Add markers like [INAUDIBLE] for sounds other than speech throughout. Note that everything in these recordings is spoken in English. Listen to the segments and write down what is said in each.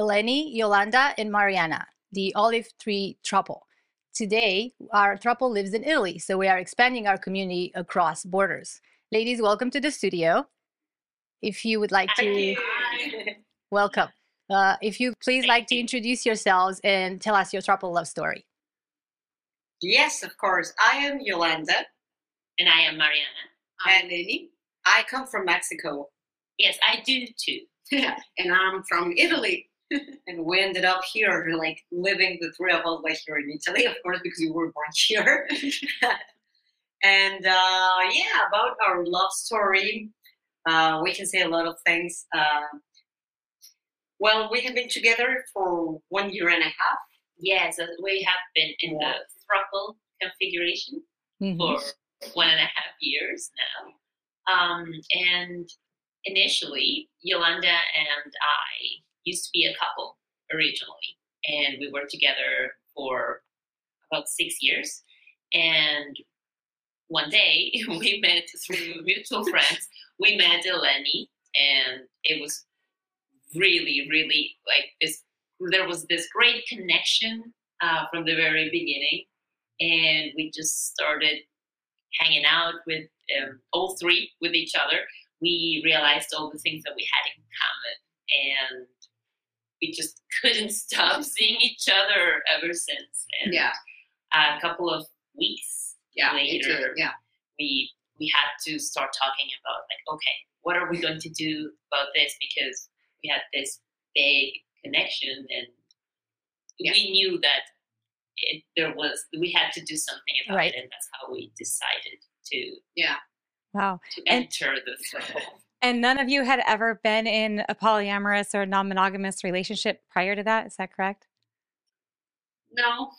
Eleni, Yolanda, and Mariana, the Olive Three throuple. Today, our throuple lives in Italy, so we are expanding our community across borders. Ladies, welcome to the studio. If you would like to, [LAUGHS] welcome. Uh, if you please like to introduce yourselves and tell us your throuple love story. Yes, of course. I am Yolanda. And I am Mariana. and Lily. I come from Mexico. Yes, I do too. [LAUGHS] and I'm from Italy. [LAUGHS] and we ended up here, like living the three of us, like here in Italy, of course, because we were born here. [LAUGHS] and uh, yeah, about our love story, uh, we can say a lot of things. Uh, well, we have been together for one year and a half. Yes, uh, we have been in the throuple configuration mm-hmm. for one and a half years now. Um, and initially, Yolanda and I used to be a couple originally, and we worked together for about six years. And one day, [LAUGHS] we met [LAUGHS] through mutual friends. We met Eleni, and it was really, really like this. There was this great connection uh, from the very beginning, and we just started hanging out with um, all three with each other. We realized all the things that we had in common, and we just [LAUGHS] couldn't stop [LAUGHS] seeing each other ever since. And yeah. A couple of weeks yeah, later, yeah. we we had to start talking about like, okay, what are we going to do about this? Because we had this big connection, and yeah. we knew that it, there was we had to do something about right. it, and that's how we decided to yeah wow to enter the circle. And none of you had ever been in a polyamorous or non-monogamous relationship prior to that. Is that correct? No.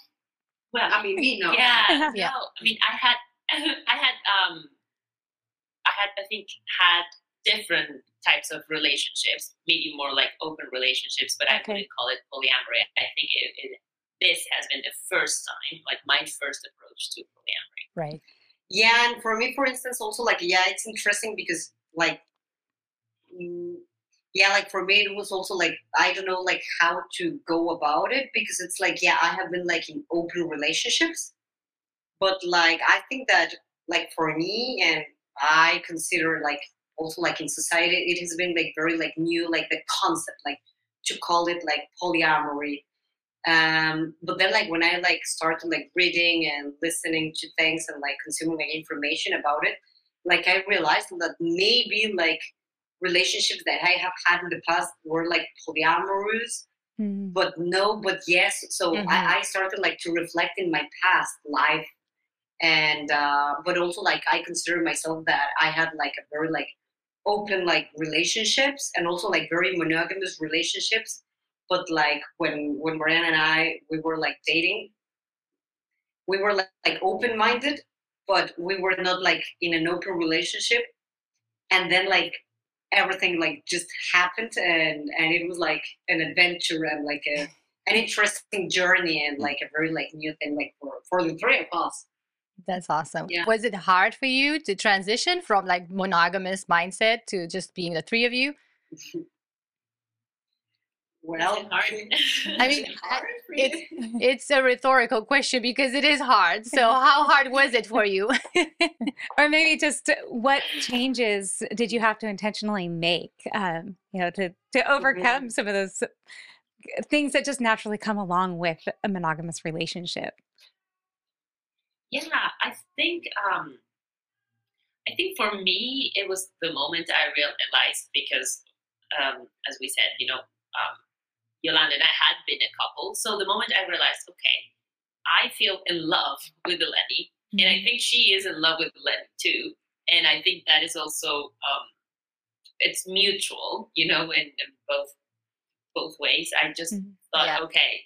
Well, I mean, me, [LAUGHS] no. Yeah, yeah. No, I mean, I had, [LAUGHS] I had, um, I had, I think, had different types of relationships, maybe more like open relationships, but I wouldn't call it polyamory. I think it, it, this has been the first time, like my first approach to polyamory. Right. Yeah, and for me, for instance, also like, yeah, it's interesting because like yeah like for me it was also like i don't know like how to go about it because it's like yeah i have been like in open relationships. But like i think that like for me and i consider like also like in society it has been like very like new like the concept like to call it like polyamory. Um but then like when i like started like reading and listening to things and like consuming like information about it like i realized that maybe like relationships that I have had in the past were like polyamorous, mm-hmm. but no, but yes. So mm-hmm. I, I, started like to reflect in my past life, and uh, but also like I consider myself that I had like a very like open like relationships and also like very monogamous relationships. But like when when Mariana and I we were like dating, we were like, like open minded, but we were not like in an open relationship. And then like everything like just happened and and it was like an adventure and like a an interesting journey and like a very like new thing like for for the three of us. That's awesome. Yeah. was it hard for you to transition from like monogamous mindset to just being the three of you [LAUGHS] well, [LAUGHS] I mean, it's, [LAUGHS] it's a rhetorical question because it is hard. So, [LAUGHS] how hard was it for you? or maybe just what changes did you have to intentionally make, um, you know, to, to overcome some of those things that just naturally come along with a monogamous relationship? Yeah, I think, um, I think for me, it was the moment I realized because, um, as we said, you know, um, Yolanda and I had been a couple. So the moment I realized, okay, I feel in love with Eleni, mm-hmm. and I mm-hmm. think she is in love with Eleni too. And I think that is also um, it's mutual, you know, and, and both both ways. I just mm-hmm. thought, yeah. okay,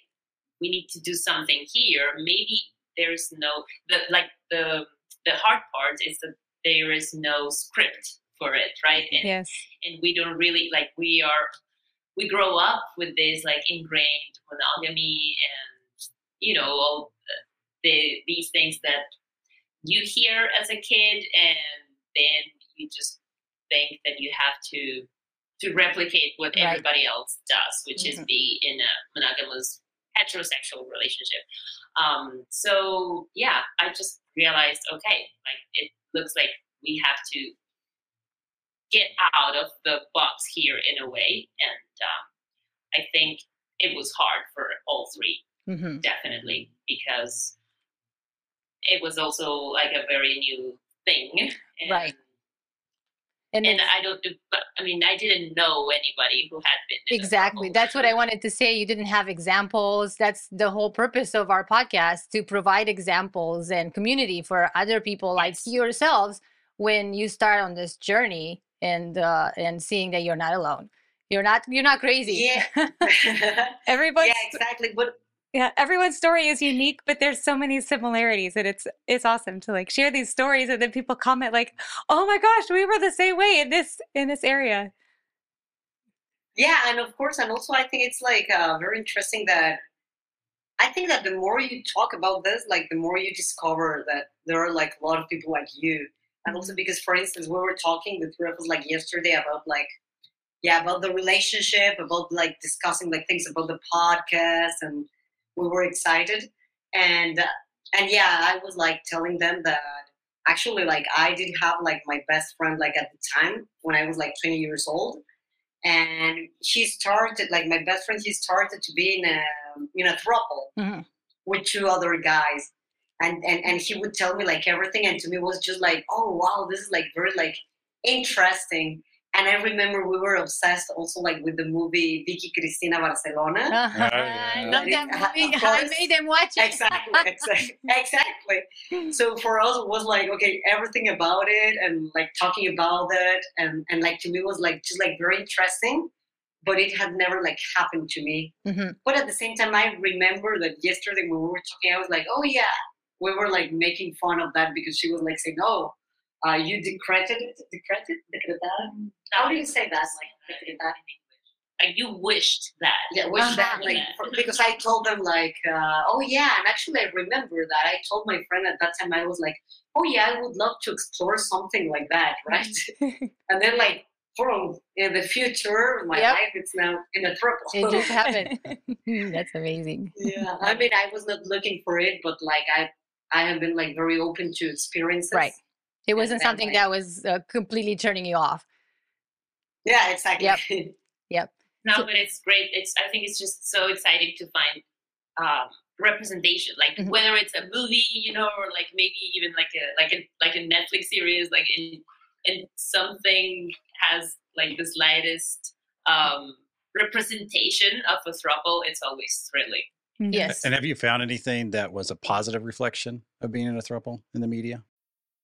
we need to do something here. Maybe there's no the like the the hard part is that there is no script for it, right? And, yes. And we don't really like we are we grow up with this like ingrained monogamy and you know all the, these things that you hear as a kid and then you just think that you have to to replicate what right. everybody else does which mm-hmm. is be in a monogamous heterosexual relationship um, so yeah i just realized okay like it looks like we have to get out of the box here in a way and um, i think it was hard for all 3 mm-hmm. definitely because it was also like a very new thing. [LAUGHS] And, right. And, and I don't, I mean, I didn't know anybody who had been. Exactly. That's what I wanted to say. You didn't have examples. That's the whole purpose of our podcast to provide examples and community for other people like yourselves when you start on this journey and uh, and seeing that you're not alone. You're not you're not crazy. Yeah. Everybody. [LAUGHS] [LAUGHS] Yeah, exactly. But yeah everyone's story is unique but there's so many similarities and it's it's awesome to like share these stories and then people comment like oh my gosh we were the same way in this in this area yeah and of course and also i think it's like uh, very interesting that i think that the more you talk about this like the more you discover that there are like a lot of people like you and also because for instance we were talking of us like yesterday about like yeah about the relationship about like discussing like things about the podcast and we were excited. And and yeah i was like telling them that actually like i did have like my best friend like at the time when i was like 20 years old. And he started like my best friend he started to be in a in a throuple mm-hmm. with two other guys and, and and he would tell me like everything and to me was just like oh wow this is like very like interesting and I remember we were obsessed also like with the movie Vicky Cristina Barcelona. Uh-huh. I love that movie. I made them watch it. Exactly, exactly, [LAUGHS] exactly. So for us it was like okay, everything about it and like talking about it and and like to me was like just like very interesting. But it had never like happened to me. Mm-hmm. But at the same time, I remember that yesterday when we were talking, I was like, oh yeah, we were like making fun of that because she was like saying, oh, uh, you decreted it, decreted. How do you say that? Like Like you wished that. Yeah, wished that. Like for, because I told them like, uh, oh yeah, and actually I remember that I told my friend at that time I was like, oh yeah, I would love to explore something like that, right? [LAUGHS] and then like from in the future, my yep. life it's now in a triple. It just happened. [LAUGHS] [LAUGHS] That's amazing. Yeah, I mean I was not looking for it, but like I I have been like very open to experiences. Right. It wasn't something that was uh, completely turning you off. Yeah, exactly. Yep. [LAUGHS] yep. No, so, but it's great. It's I think it's just so exciting to find um, representation, like mm-hmm. whether it's a movie, you know, or like maybe even like a like a like a Netflix series, like in and something has like the slightest um, representation of a throuple, it's always thrilling. Mm-hmm. Yes. And have you found anything that was a positive reflection of being in a throuple in the media?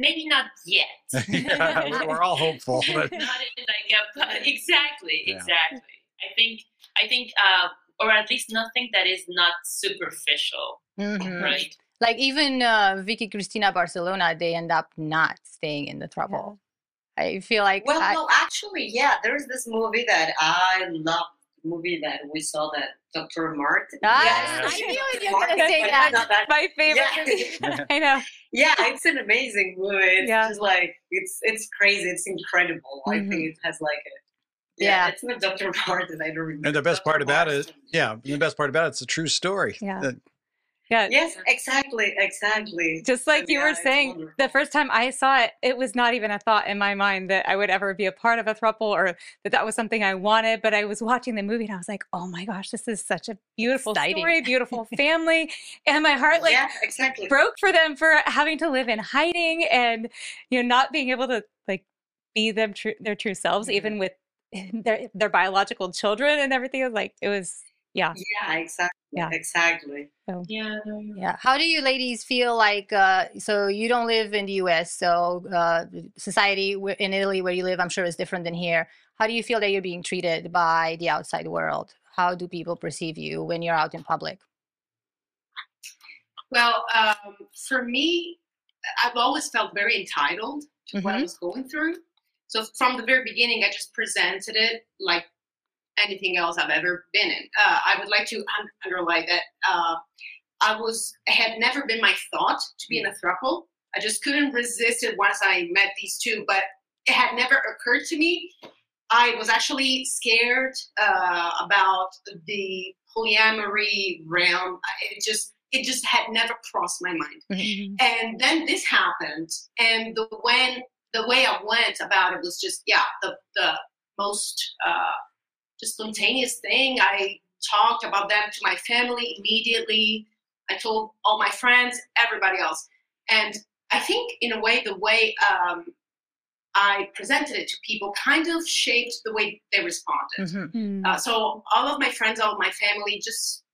Maybe not yet. [LAUGHS] [LAUGHS] yeah, we're all hopeful. But... not in like a, exactly, yeah. exactly. I think I think uh, or at least nothing that is not superficial, mm-hmm. right? Like even uh, Vicky Cristina Barcelona, they end up not staying in the throuple. Yeah. I feel like well, I, no, actually, yeah. There's this movie that I love movie that we saw that Dr. Mart. Ah, yes. I knew you were going [LAUGHS] to say that. that. My favorite. Yeah. [LAUGHS] I know. Yeah, it's an amazing movie. It's yeah. just like it's it's crazy. It's incredible. Mm-hmm. I think mm-hmm. it has like a yeah, yeah, it's not Dr. Mart, and I don't remember. And the best part about it, yeah, the best part about it, it's a true story. Yeah. Yeah. Yes, exactly, exactly. Just like And you yeah, were saying, the first time I saw it, it was not even a thought in my mind that I would ever be a part of a throuple or that that was something I wanted. But I was watching the movie and I was like, oh my gosh, this is such a beautiful Exciting. story, beautiful [LAUGHS] family. And my heart like yeah, exactly. broke for them for having to live in hiding and, you know, not being able to like be them true, their true selves, Mhm. even with [LAUGHS] their, their biological children and everything. It was like, it was, yeah. Yeah, exactly. Yeah. Exactly. Yeah. no, Yeah. How do you ladies feel like, uh, so you don't live in the US, so uh, society in Italy where you live, I'm sure is different than here. How do you feel that you're being treated by the outside world? How do people perceive you when you're out in public? Well, um, for me, I've always felt very entitled to what I Mhm. was going through. So from the very beginning, I just presented it like anything else I've ever been in. Uh, I would like to un- underline that uh, I was had never been my thought to be in a throuple. I just couldn't resist it once I met these two, but it had never occurred to me. I was actually scared uh, about the polyamory realm. It just it just had never crossed my mind and then this happened and the when the way i went about it was just yeah the the most uh just spontaneous thing i talked about them to my family immediately i told all my friends everybody else and i think in a way the way um i presented it to people kind of shaped the way they responded Mhm. uh, so all of my friends, all of my family just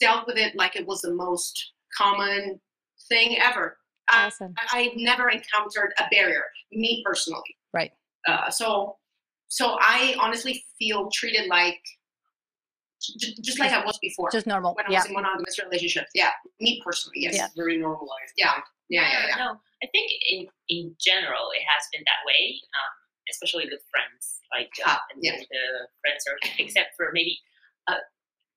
dealt with it like it was the most common thing ever. I, Awesome. I never encountered a barrier, me personally. Right. Uh, so, so I honestly feel treated like j- just like I was before Just normal. when I Yeah. was in monogamous relationships. Yeah, me personally. Yes. Yeah. Very normalized. Yeah. Yeah. Yeah. yeah. No, I think in in general it has been that way, um, especially with friends, like uh, Ah, and yeah. the friends are except for maybe a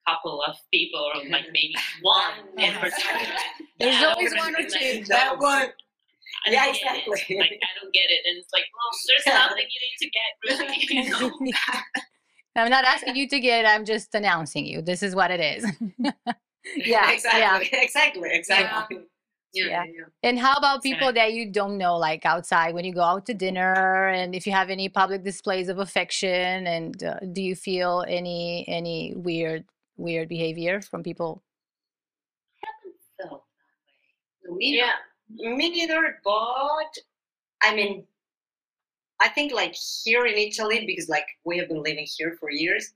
couple of people or like maybe one in particular. There's always one or be two. That one. I Yeah, don't get it. exactly. Like I don't get it, and it's like, well, there's nothing you need to get really. You [LAUGHS] know? [LAUGHS] I'm not asking you to get it. I'm just announcing you. This is what it is. [LAUGHS] yeah. exactly. Yeah. Exactly. Exactly. Yeah. Yeah. yeah. And how about people that you don't know, like outside when you go out to dinner, and if you have any public displays of affection, and uh, do you feel any any weird weird behavior from people? Haven't Felt that way. Me, Yeah. Me neither, but I mean, I think like here in Italy, because like we have been living here for years,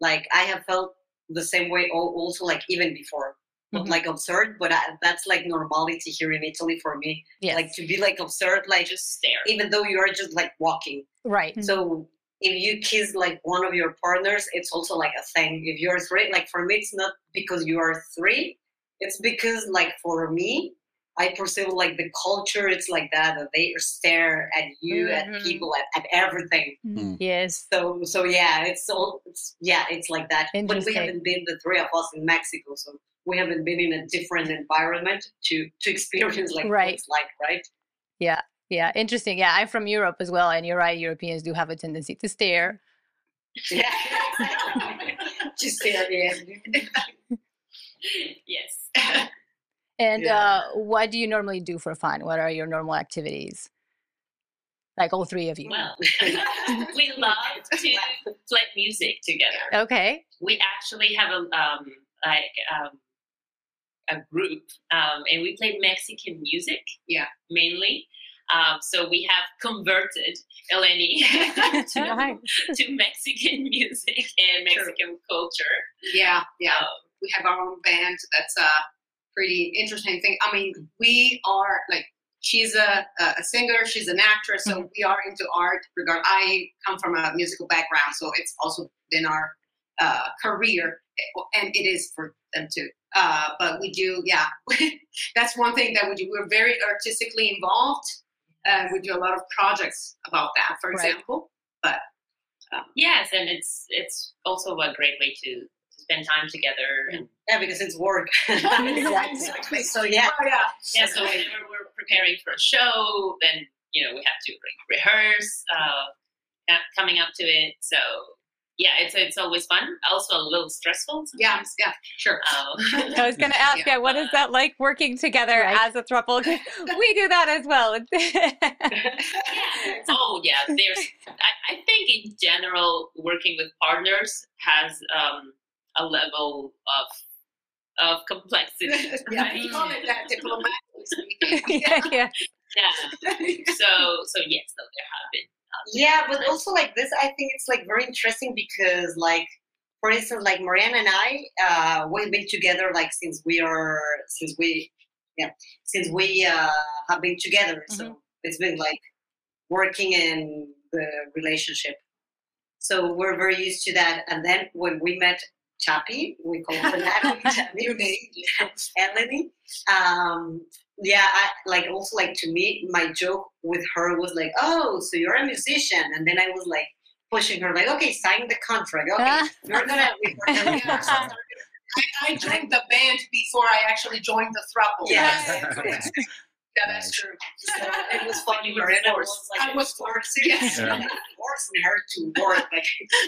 like I have felt the same way also like even before. Not Mhm. like absurd, but I, that's like normality here in Italy for me. Yes. Like to be like absurd, like Just stare. even though you are just like walking. right. Mm. So if you kiss like one of your partners, it's also like a thing. If you're three, like for me, it's not because you are three. It's because like for me, I perceive like the culture. It's like that that they stare at you, Mhm. at people, at, at everything. Yes. So so yeah, it's all it's, yeah, it's like that. But we haven't been the three of us in Mexico, so we haven't been in a different environment to to experience like what Right. it's like, right? Yeah. Yeah. Interesting. Yeah. I'm from Europe as well, and you're right. Europeans do have a tendency to stare. Yeah, [LAUGHS] just [LAUGHS] stare. Yeah. [LAUGHS] yes. And Yeah. uh, what do you normally do for fun? What are your normal activities? Like all three of you. Well, [LAUGHS] [LAUGHS] we love to play music together. Okay. We actually have a um like um a group um and we play Mexican music. Yeah. Mainly. Um, so we have converted Eleni [LAUGHS] to, to Mexican music and Mexican culture. Yeah. Yeah. Um, we have our own band. That's a pretty interesting thing. I mean, we are like she's a a singer, she's an actress, so we are into art. Regard, I come from a musical background, so it's also been our uh, career, and it is for them too. Uh, but we do, yeah, [LAUGHS] that's one thing that we do. We're very artistically involved. Uh, we do a lot of projects about that, for Right. example. But yes, and it's it's also a great way to, to spend time together and Yeah, because it's work. [LAUGHS] [LAUGHS] Exactly. So yeah. oh, yeah, yeah, so whenever we're preparing for a show, then you know we have to re- rehearse, uh, uh, coming up to it. So yeah, it's it's always fun. Also a little stressful. Sometimes. Yeah, yeah, sure. Um, [LAUGHS] I was going to ask, yeah, what is that like working together Right. as a throuple? 'Cause we do that as well. yeah. Oh yeah. There's. I, I think in general, working with partners has um, a level of of complexity. [LAUGHS] yeah, we right? call it that diplomatically [LAUGHS] speaking. yeah, yeah. Yeah. So so yes, so there have been. Yeah, but also like this, I think it's like very interesting because like, for instance, like Mariana and I, uh, we've been together like since we are since we, yeah, since we uh, have been together. So it's been like working in the relationship. So we're very used to that. And then when we met Chappie, we call her [LAUGHS] Natalie, Chappie, name. [LAUGHS] Eleni. Um, yeah, I, like also like to me, my joke with her was like, "Oh, so you're a musician?" And then I was like pushing her, like, "Okay, sign the contract. Okay, [LAUGHS] you're gonna." We're. I, I joined the band before I actually joined the throuple. Yes. yeah, that's true. So it was funny. You were Miranda forced. was like, I was forced. Yes. Yeah. forcing her to work. Like,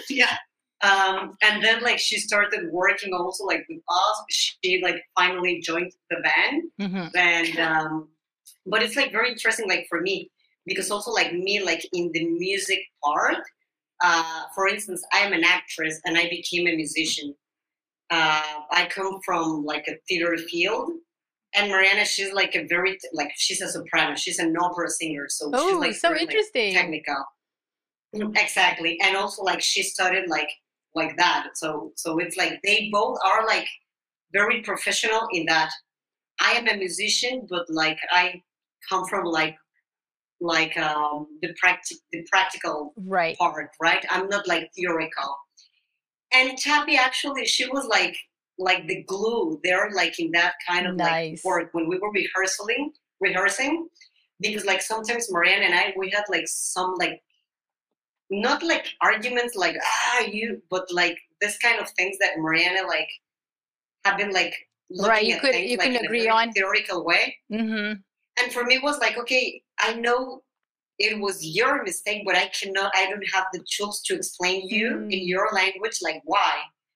Yeah. Um, and then like she started working also like with us. She like finally joined the band. Mhm. and um, but it's like very interesting like for me because also like me like in the music part uh, for instance i am an actress and i became a musician uh, i come from like a theater field and mariana she's like a very like she's a soprano she's an opera singer so she's Oh, like so very, like, interesting. technical exactly and also like she started like like that so so it's like they both are like very professional in that i am a musician but like i come from like like um the practic the practical Right. part right i'm not like theoretical and Tappy actually she was like like the glue there like in that kind of Nice. like work when we were rehearsing rehearsing because like sometimes Mariana and I we had like some like not like arguments like ah you but like this kind of things that Mariana like have been like looking Right, you could- things, you like, can in a agree on. theoretical way Mm-hmm. and for me it was like okay i know it was your mistake but i cannot i don't have the tools to explain you Mm. in your language like why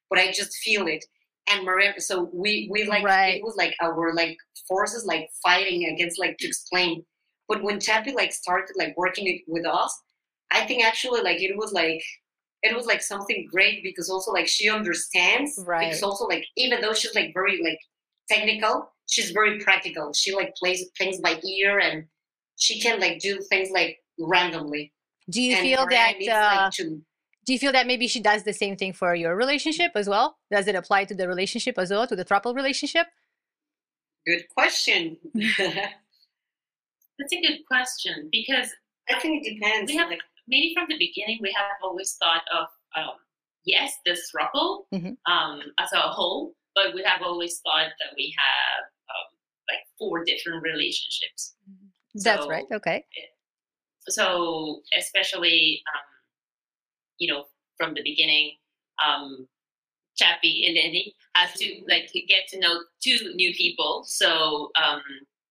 but i just feel it and mariana so we we like Right. it was like our like forces like fighting against like to explain but when Chappie like started like working it with us i think actually like it was like it was like something great because also like she understands Right. because also like even though she's like very like technical she's very practical she like plays things by ear and she can like do things like randomly Do you and feel that? needs, Uh, like, to do you feel that maybe she does the same thing for your relationship as well? Does it apply to the relationship as well, to the throuple relationship? good question [LAUGHS] [LAUGHS] That's a good question because i think it depends We have- like maybe from the beginning we have always thought of um, yes the struggle Mhm. um, as a whole but we have always thought that we have um, like four different relationships That's So- right. Okay. so especially um, you know from the beginning um, Chappie and Lenny had to like get to know two new people so um,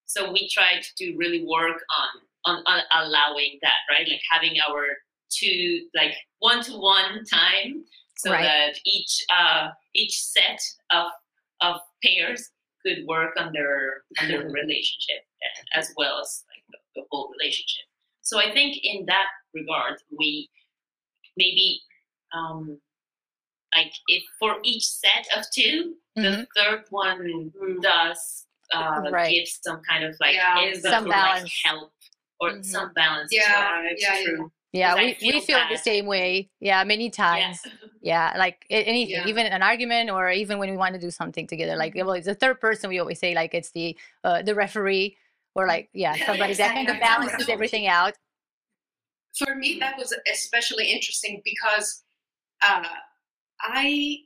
so we tried to really work on, on on allowing that right like having our two like one to one time so Right. that each uh, each set of of pairs could work on their on their [LAUGHS] relationship as well as like the, the whole relationship so I think in that regard, we maybe um, like if for each set of 2 Mhm. the third one does uh, Right. give some kind of like Yeah. Some or, like, balance. help or Mhm. some balance. Yeah, Right, yeah, yeah. true. Yeah, I we, we feel feel the same way. Yeah, many times. Yeah. Yeah, like a- anything, Yeah. even an argument, or even when we want to do something together. Like, well, it's the third person. We always say like it's the uh, the referee, or like yeah, Yeah, [LAUGHS] somebody that kind of balances everything out. for me that was especially interesting because uh, I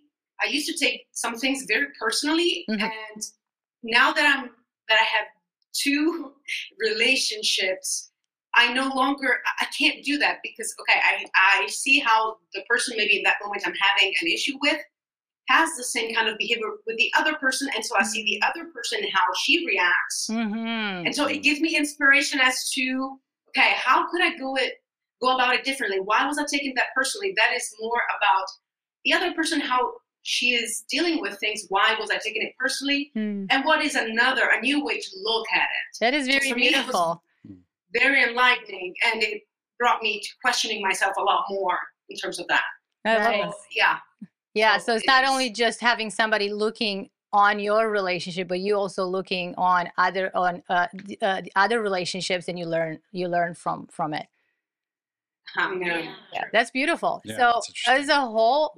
I used to take some things very personally, Mhm. and now that I'm that I have two [LAUGHS] relationships, I no longer I can't do that because okay, I I see how the person maybe in that moment I'm having an issue with has the same kind of behavior with the other person, and so I see the other person how she reacts. Mm-hmm. And so it gives me inspiration as to okay, how could I go it go about it differently? Why was I taking that personally? That is more about the other person how she is dealing with things. Why was I taking it personally? Hmm. And what is another, a new way to look at it? That is very it beautiful. Very enlightening, and it brought me to questioning myself a lot more in terms of that. I love Right. So, yeah, Yeah, So so it's it not is- only just having somebody looking on your relationship, but you also looking on other on uh, the, uh, the other relationships, and you learn you learn from from it. Um, Yeah. Yeah, that's beautiful. Yeah, so, that's as a whole,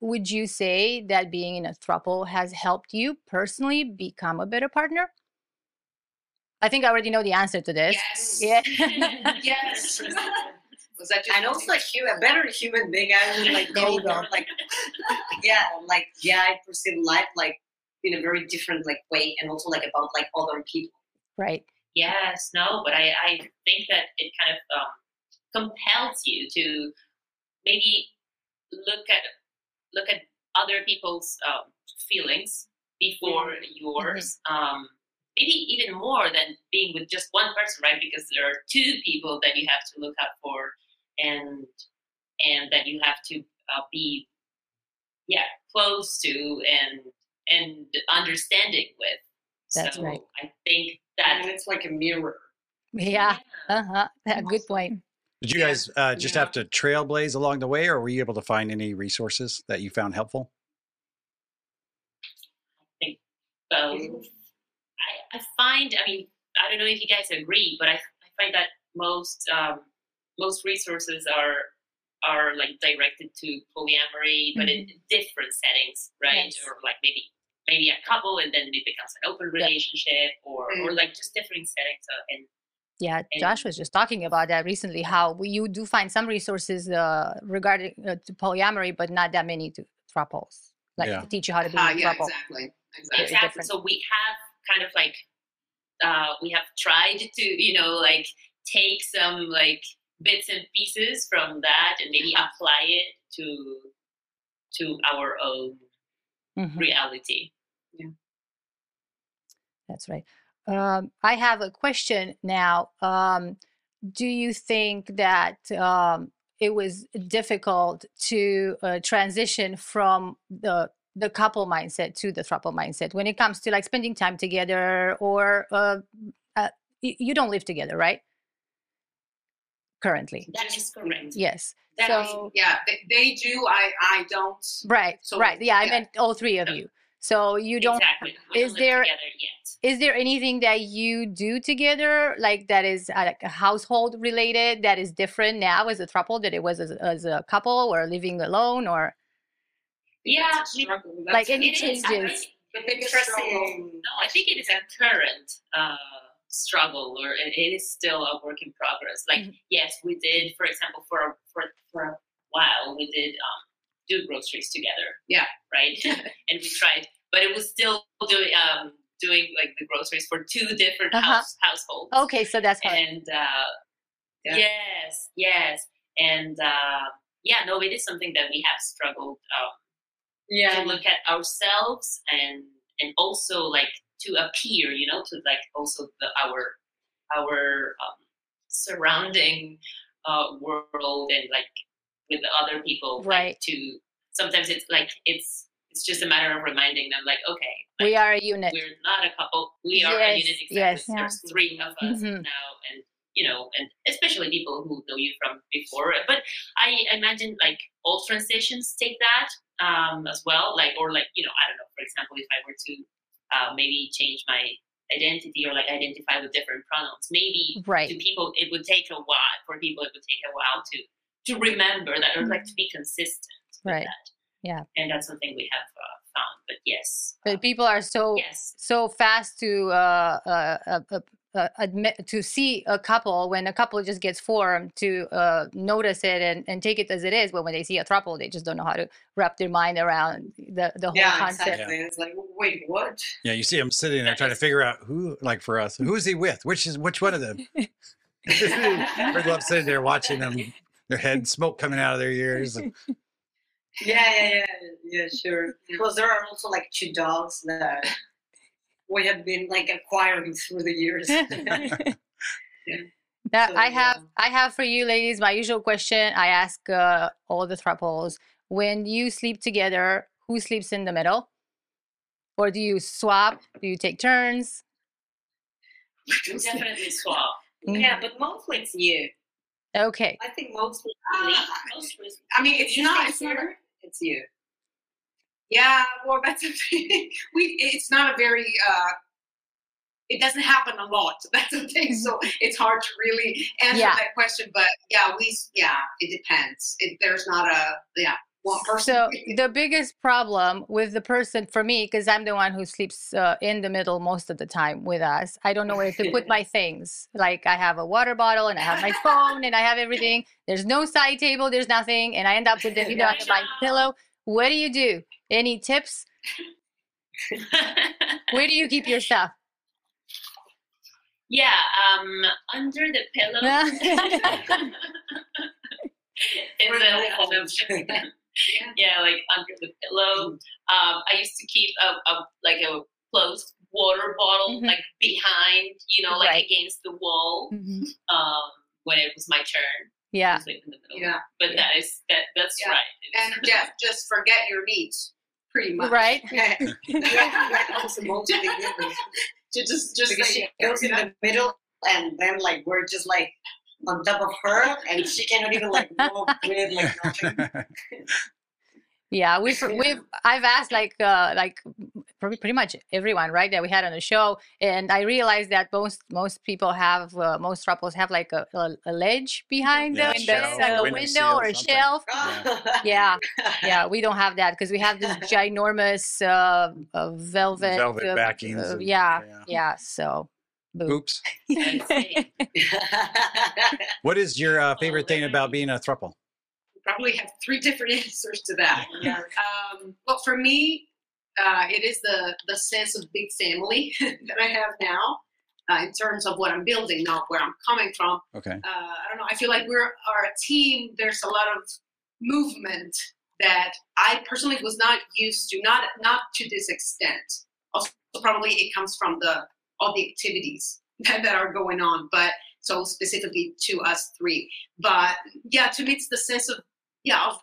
would you say that being in a throuple has helped you personally become a better partner? I think I already know the answer to this. Yes. Yeah. [LAUGHS] yes. [LAUGHS] Was that just and also like hu- a better human being. I would like go down like [LAUGHS] yeah, like yeah, I perceive life like in a very different like way, and also like about like other people. right. Yes, no, but I, I think that it kind of um, compels you to maybe look at look at other people's um, feelings before yours. Um, maybe even more than being with just one person, right? Because there are two people that you have to look out for, and and that you have to uh, be, yeah, close to and and understanding with. That's so right. I think that And it's like a mirror. Yeah. Uh huh. Good point. Did you Yeah. guys uh, just Yeah. have to trailblaze along the way, or were you able to find any resources that you found helpful? I think both. I, I find, I mean, I don't know if you guys agree, but I, I find that most um, most resources are are like directed to polyamory, but in different settings, right? Yes. Or like maybe maybe a couple, and then it becomes an open relationship, or or like just different settings. Uh, and Yeah, Josh was just talking about that recently. How you do find some resources uh, regarding uh, to polyamory, but not that many to throuples. Like Yeah. to teach you how to be a yeah, exactly. Exactly. Exactly. So we have kind of like uh, we have tried to you know like take some like bits and pieces from that and maybe apply it to to our own Mhm. reality. That's right. Um, I have a question now. Um, do you think that um, it was difficult to uh, transition from the the couple mindset to the throuple mindset when it comes to like spending time together or uh, uh, you don't live together, right? Currently, That is correct. yes. That is- So yeah, they, they do. I I don't. right, So, right. Yeah, I meant all three of Yeah. you. So you don't exactly. Is there- is there anything that you do together like that is uh, like a household related that is different now as a throuple that it was as, as a couple or living alone or Yeah, That's struggle. like That's- any It is. I changes think- The biggest struggle. No, I think it is a current uh, struggle, or it, it is still a work in progress. Like, Mhm. yes, we did, for example, for a- for for a while, we did um, do groceries together. Yeah. right. [LAUGHS] [LAUGHS] and we tried, but it was still doing um, doing like the groceries for two different Uh-huh. house households. okay so that's hard And uh, Yeah. yes, yes, and uh, yeah, no, it is something that we have struggled. Um, Yeah. to look at ourselves and and also like to appear you know to like also the our our um, surrounding uh, world and like with other people like, Right. to sometimes it's like it's it's just a matter of reminding them like okay like, we are a unit we're not a couple we are a unit exactly yes. there's three of us Mhm. now and you know and especially people who know you from before but i imagine like all transitions take that um as well like or like you know i don't know for example if i were to uh, maybe change my identity or like identify with different pronouns maybe right to people it would take a while for people it would take a while to to remember that or like to be consistent with Right. that Yeah. and that's something we have uh, found but yes but people are so yes so fast to uh, uh, uh, admit to see a couple when a couple just gets formed to uh, notice it and, and take it as it is but when they see a throuple they just don't know how to wrap their mind around the, the whole Yeah, concept exactly. It's like, wait, what? Yeah, you see them sitting there trying to figure out who, like for us, who is he with? Which is which one of them? [LAUGHS] [LAUGHS] we love sitting there watching them, their head smoke coming out of their ears. and- [LAUGHS] Yeah, yeah, yeah, yeah, sure. Because there are also like two dogs that we have been like acquiring through the years. [LAUGHS] [LAUGHS] That So, I have yeah. I have for you ladies my usual question I ask uh, all the throuples when you sleep together who sleeps in the middle or do you swap do you take turns Definitely swap. Yeah, but mostly it's you. okay I think mostly Really? Most I mean, it's you not. It's not. Here, it's you. Yeah, well, that's a [LAUGHS] thing. We. It's not a very. uh It doesn't happen a lot. [LAUGHS] That's the thing. So it's hard to really answer Yeah. that question. But yeah, we. Yeah, it depends. It, there's not a. Yeah, one person. so [LAUGHS] the biggest problem with the person for me because i'm the one who sleeps uh, in the middle most of the time with us i don't know where to put my things like i have a water bottle and i have my phone and i have everything there's no side table there's nothing and i end up with the you know, my pillow what do you do any tips where do you keep your stuff yeah, um, under the pillow. it's We're a really kind of old. yeah, like under the pillow. Um, I used to keep a, a like a closed water bottle Mhm. like behind, you know, like Right. against the wall. Mhm. Um, when it was my turn yeah to sleep in the middle. Yeah. But that is that that's Yeah. right. It's- and [LAUGHS] Jeff, just forget your needs, pretty much. right [LAUGHS] Yeah, yeah, also mostly you. To just, just because say, she goes in the middle and then like we're just like on top of her and she cannot even like move with like nothing. [LAUGHS] Yeah, we've [LAUGHS] we've I've asked like uh like pretty pretty much everyone right that we had on the show, and I realized that most most people have uh, most throuples have like a, a, a ledge behind Yeah, them, shelf, like a window window sill, or a shelf. [LAUGHS] Yeah, yeah, yeah. we don't have that because we have this [LAUGHS] ginormous uh, uh velvet Velvet uh, backings uh, and- yeah, yeah. yeah. So, boo. Oops. What is your uh, Oh, favorite thing about being a throuple? Probably have three different [LAUGHS] answers to that. Yeah. Um, well, for me, uh, it is the the sense of big family [LAUGHS] that I have now, uh, in terms of what I'm building, not where I'm coming from. Okay. Uh, I don't know. I feel like we're are a team. There's a lot of movement that I personally was not used to, not not to this extent. Also, probably it comes from the all the activities [LAUGHS] that, that are going on, but so specifically to us three. But yeah, to me, it's the sense of yeah of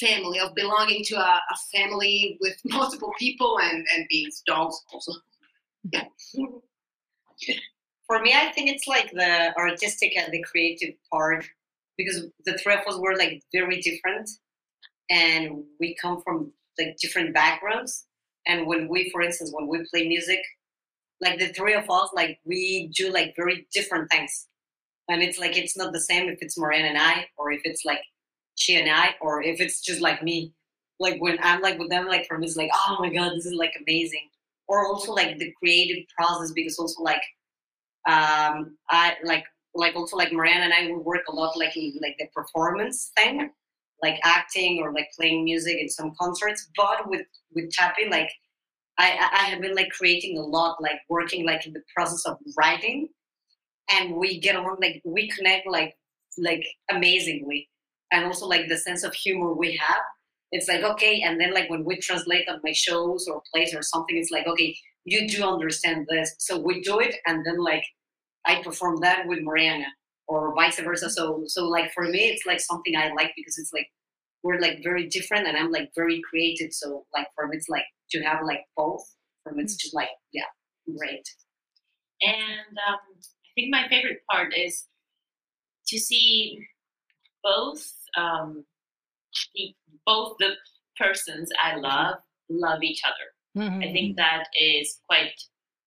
family of belonging to a, a family with [LAUGHS] multiple people and and being dogs also. Yeah. For me, I think it's like the artistic and the creative part because the three of us were like very different and we come from like different backgrounds. And when we, for instance, when we play music, like the three of us, like we do like very different things. And it's like it's not the same if it's Moran and I, or if it's like she and I, or if it's just like me. Like when I'm like with them, like for me, it's like, oh my god, this is like amazing. Or also like the creative process, because also like um I like like also like Moran and I we work a lot like in like the performance thing, like acting or like playing music in some concerts. But with with Chappie, like I I have been like creating a lot, like working like in the process of writing, and we get along like we connect like like amazingly, and also like the sense of humor we have. It's like okay, and then like when we translate on my shows or plays or something, it's like okay, you do understand this, so we do it, and then like I perform that with Mariana or vice versa. So so like for me, it's like something I like because it's like we're like very different, and I'm like very creative. So like for me, it's like to have like both. For me, it's just like yeah, great. And um, I think my favorite part is to see both um, both the persons I love love each other. Mhm. I think that is quite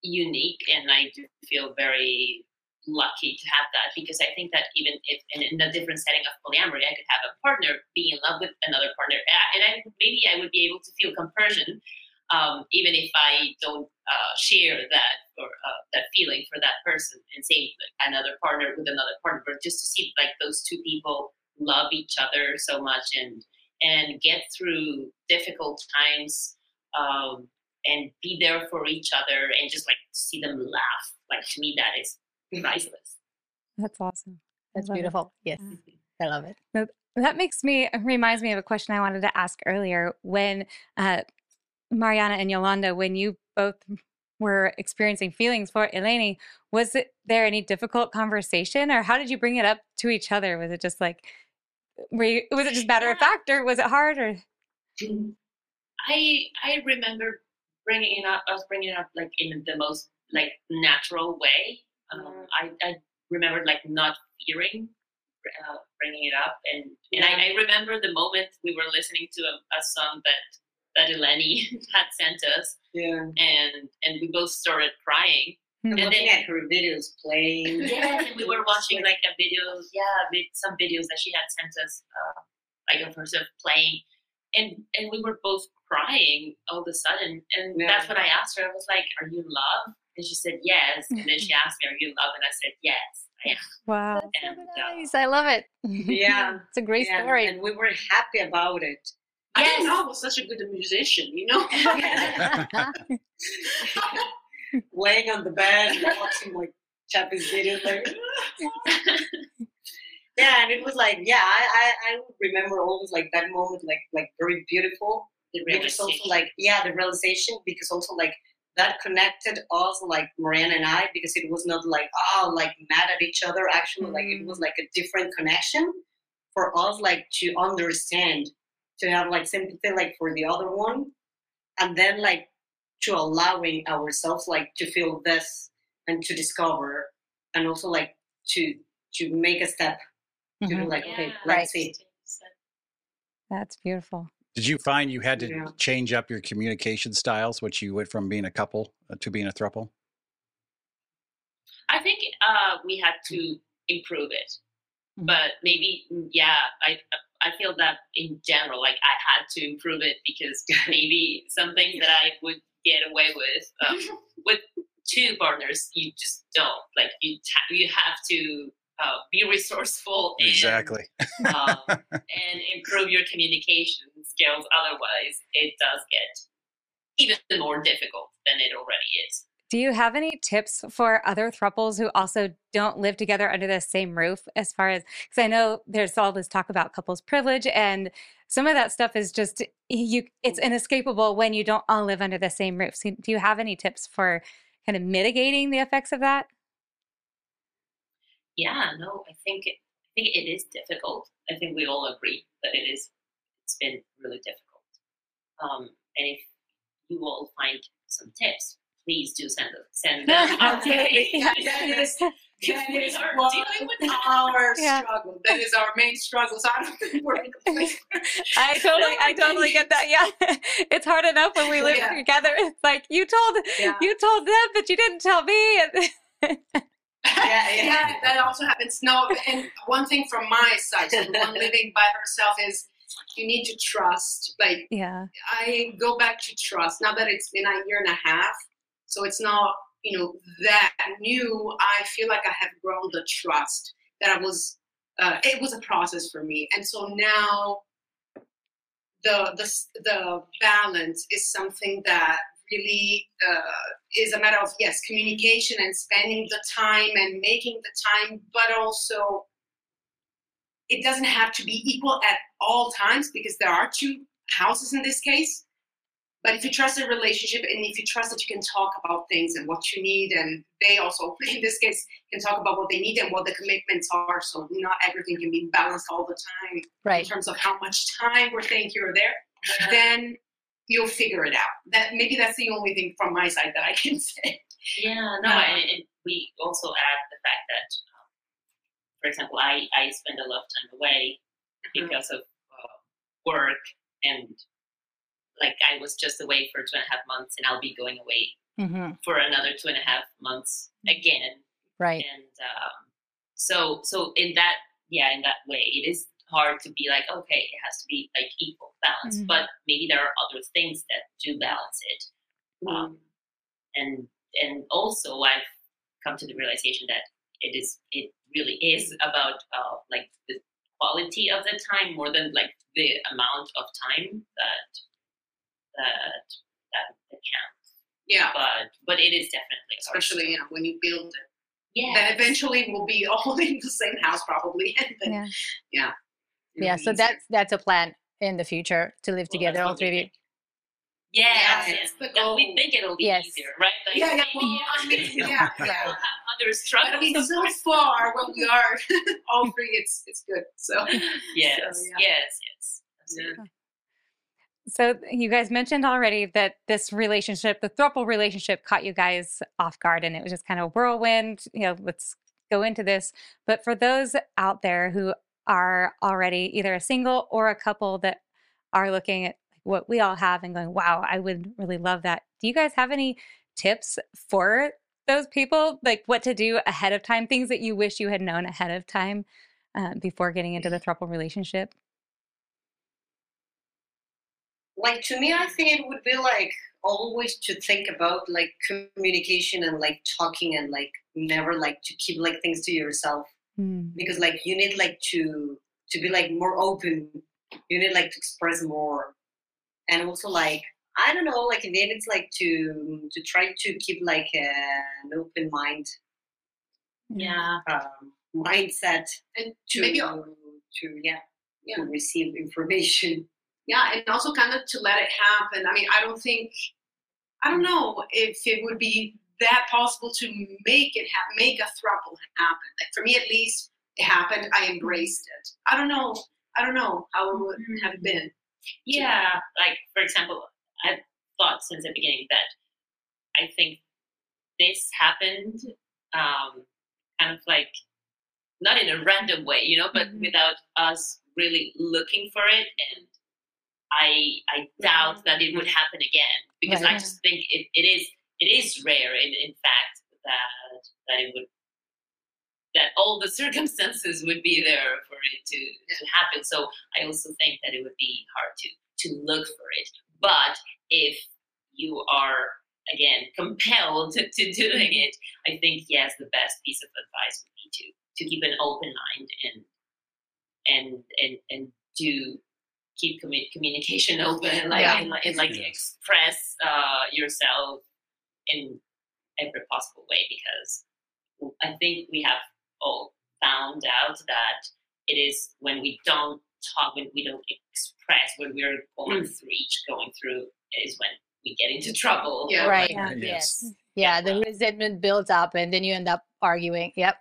unique, and I do feel very lucky to have that because I think that even if in, in a different setting of polyamory, I could have a partner be in love with another partner, and I, maybe I would be able to feel compersion, um, even if I don't uh, share that or uh, that feeling for that person, and same like another partner with another partner, but just to see like those two people love each other so much and and get through difficult times um, and be there for each other and just like see them laugh. Like to me, that is priceless. That's awesome. That's love it. beautiful. Yes, I love it. That makes me reminds me of a question I wanted to ask earlier when uh, Mariana and Yolanda, when you both were experiencing feelings for Eleni, was it there any difficult conversation or how did you bring it up to each other? Was it just like, were you, was it just matter of fact or was it hard or? I I remember bringing it up. I was bringing it up like in the most like natural way. Um, I I remember like not fearing uh, bringing it up, and and I, I, remember the moment we were listening to a, a song that that Eleni [LAUGHS] had sent us, yeah, and and we both started crying. And, and looking then, at her videos playing. [LAUGHS] Yeah, and we were [LAUGHS] watching like a video, yeah, some videos that she had sent us, uh, like of herself playing, and and we were both crying all of a sudden. And yeah. that's what I asked her. I was like, "Are you in love?" And she said, "Yes." And then she [LAUGHS] asked me, "Are you in love?" And I said, "Yes, I am." Wow, that's and, so nice. Uh, I love it. Yeah, it's a great yeah. story, and we were happy about it. I didn't know I was such a good musician, you know. Laying on the bed, watching like Chappie's videos, like [LAUGHS] yeah, and it was like, yeah, I, I, I remember always like that moment, like like very beautiful. Because also like, yeah, the realization because also like that connected us like Mariana and I because it was not like oh like mad at each other. Actually, mm. like it was mm. like a different connection for us like to understand, to have like sympathy like for the other one, and then like to allowing ourselves like to feel this and to discover and also like to to make a step mm-hmm. to like, yeah. okay, let's right. see. That's beautiful. Did you find you had to yeah. change up your communication styles, which you went from being a couple uh, to being a throuple? I think uh, we had to improve it, mm-hmm. but maybe mm, yeah, I I feel that in general, like I had to improve it because [LAUGHS] maybe some things that I would get away with um, [LAUGHS] with two partners, you just don't. Like you. you have to uh, be resourceful and, exactly. um, and improve your communication skills. Otherwise it does get even more difficult than it already is do you have any tips for other throuples who also don't live together under the same roof as far as because i know there's all this talk about couples privilege and some of that stuff is just you it's inescapable when you don't all live under the same roof so do you have any tips for kind of mitigating the effects of that yeah, no, I think it, I think it is difficult. I think we all agree that it is. It's been really difficult. Um, and if you all find some tips, please do send them. Send [LAUGHS] them. okay. that is, that is [LAUGHS] our yeah. struggle. That is our main struggle. So I don't think we're in [LAUGHS] place. I totally, I totally get that. Yeah, it's hard enough when we live yeah. together. It's like you told, yeah. you told them, but you didn't tell me yeah, yeah. yeah, that also happens. No, and one thing from my side, so one living by herself is you need to trust. Like, yeah, I go back to trust. Now that it's been a year and a half, so it's not you know that new. I feel like I have grown the trust that I was. Uh, it was a process for me, and so now the the the balance is something that really uh, is a matter of yes communication and spending the time and making the time but also it doesn't have to be equal at all times because there are two houses in this case but if you trust a relationship and if you trust that you can talk about things and what you need and they also in this case can talk about what they need and what the commitments are so not everything can be balanced all the time right. in terms of how much time we're saying here or there then you'll figure it out. That maybe that's the only thing from my side that I can [LAUGHS] say. Yeah, no, um, and, and, we also add the fact that, um, for example, I I spend a lot of time away uh-huh. because of uh, work and like I was just away for two and a half months, and I'll be going away mm-hmm. for another two and a half months again. Right. And um, so so in that yeah in that way it is hard to be like, okay, it has to be like equal balance. Mm-hmm. But maybe there are other things that do balance it. Mm-hmm. Um, and and also I've come to the realization that it is it really is about uh, like the quality of the time more than like the amount of time that that that, that counts. Yeah. But but it is definitely especially you know when you build it. Yeah. That eventually will be [LAUGHS] all in the same house probably. [LAUGHS] then, yeah. Yeah yeah so that's that's a plan in the future to live together all three of you Yes, Yeah, yes. the we think it'll be Yes. easier, right? Like, Yeah, yeah, well, I mean, yeah, yeah. we'll have other But. I mean, so course. [LAUGHS] far when we are all three, it's it's good. So Yes, So, yeah. yes, yes. Absolutely. So you guys mentioned already that this relationship, the throuple relationship, caught you guys off guard, and it was just kind of whirlwind. You know, let's go into this. But for those out there who are already either a single or a couple that are looking at what we all have and going, "Wow, I would really love that." Do you guys have any tips for those people, like what to do ahead of time, things that you wish you had known ahead of time uh, before getting into the throuple relationship? Like to me i think it would be like always to think about like communication and like talking and like never like to keep like things to yourself Hmm. because like you need like to to be like more open you need like to express more and also like i don't know like in the end it's like to to try to keep like uh, an open mind Yeah. um, mindset and to maybe to yeah, Yeah. to receive information yeah, and also kind of to let it happen. I mean, I don't think I don't know if it would be that possible to make it happen, make a throuple happen. Like for me, at least, it happened. I embraced it. I don't know. I don't know how it would have been. Yeah, like for example, I've thought since the beginning that I think this happened um, kind of like not in a random way, you know, but Mhm. without us really looking for it. And I I doubt that it would happen again because Right. I just think it, it is it is rare in, in fact that that it would that all the [LAUGHS] circumstances would be there for it to, to happen. So I also think that it would be hard to to look for it. But if you are again compelled [LAUGHS] to, to doing it, I think yes, the best piece of advice would be to to keep an open mind and and and and to keep commu- communication open, like Yeah. and, like- and like Yes. express uh, yourself in every possible way because I think we have all found out that it is when we don't talk, when we don't express, when we're going through each going through, is when we get into trouble. Yeah. right. Yeah. Yes. Yes. Yeah, the resentment builds up and then you end up arguing. Yep.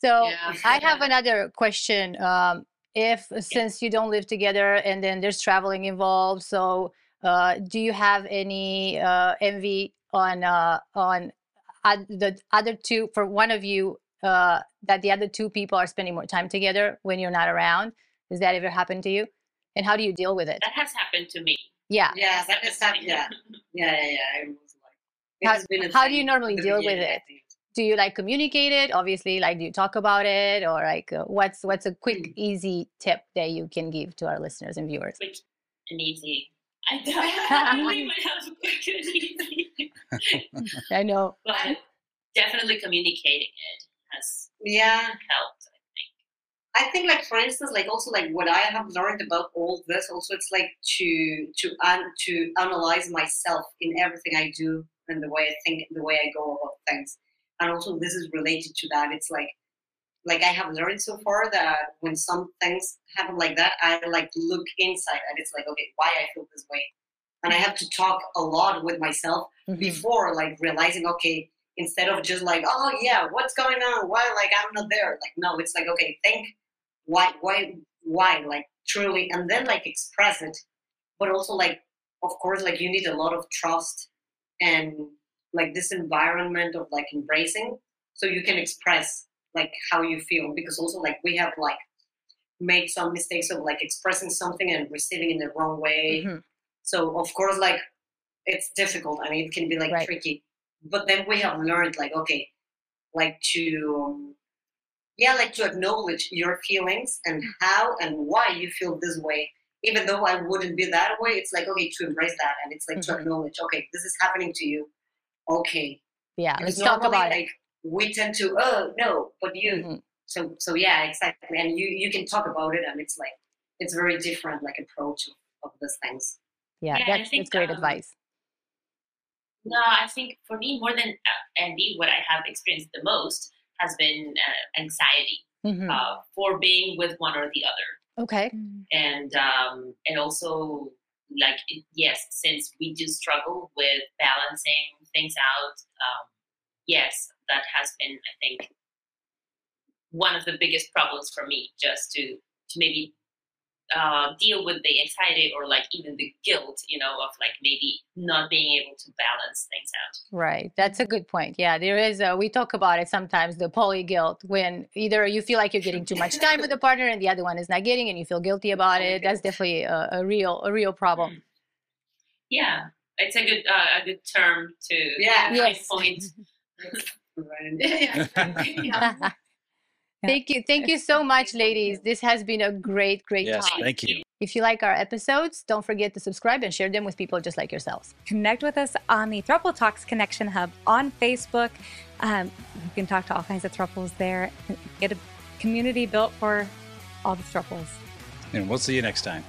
So Yeah. I have another question. Um, if since you don't live together and then there's traveling involved, so uh, do you have any uh, envy on uh, on oth- the other two for one of you uh, that the other two people are spending more time together when you're not around? Does that ever happen to you? And how do you deal with it? That has happened to me. Yeah. yeah that is happening yeah yeah yeah yeah it was like it How- has been a how do you thing normally in the deal with beginning, I it? Think. do you like communicate it? Obviously like do you talk about it? Or like uh, what's what's a quick easy tip that you can give to our listeners and viewers? Quick and easy. I don't [LAUGHS] really have a quick and easy, [LAUGHS] i know. But definitely communicating it has yeah. helped. I think. I think like for instance like also like what I have learned about all this also it's like to to un, to analyze myself in everything I do and the way I think and the way I go about things and also this is related to that. It's like like I have learned so far that when some things happen like that I like look inside and it's like okay why I feel this way? And I have to talk a lot with myself Mhm. before like realizing okay instead of just like oh yeah what's going on? Why like i'm not there? Like no it's like okay think why why why like truly and then like express it. But also like of course like you need a lot of trust and like this environment of like embracing so you can express like how you feel because also like we have like made some mistakes of like expressing something and receiving in the wrong way Mhm. so of course, like it's difficult. I mean, it can be like Right. tricky. But then we have learned, like, okay, like to, um, yeah, like to acknowledge your feelings and how and why you feel this way. Even though I wouldn't be that way, it's like okay to embrace that, and it's like Mhm. to acknowledge, okay, this is happening to you. Okay, yeah because let's talk normally, about it we tend to, oh no, but you. Mhm. So so yeah, exactly. And you you can talk about it, and it's like it's very different, like approach of, of these things. yeah, Yeah, that's, think, that's great um, advice No, I think for me, more than uh, envy, what I have experienced the most has been uh, anxiety Mhm. uh, for being with one or the other, okay and um, and also like yes, since we do struggle with balancing things out, um, yes, that has been I think one of the biggest problems for me, just to to maybe uh, deal with the anxiety or like even the guilt, you know, of like maybe not being able to balance things out. Right. That's a good point. Yeah, there is. A, we talk about it sometimes the poly guilt when either you feel like you're getting too much time with the partner and the other one is not getting, and you feel guilty about it. That's definitely a, a real a real problem. Mm. Yeah, it's a good uh, a good term to [LAUGHS] [LAUGHS] [LAUGHS] Yeah. Yes. point. yeah. Thank you. Thank you so much, ladies. This has been a great, great Yes, talk. thank you. If you like our episodes, don't forget to subscribe and share them with people just like yourselves. Connect with us on the Throuple Talks Connection Hub on Facebook. Um, you can talk to all kinds of throuples there. Get a community built for all the throuples. And we'll see you next time.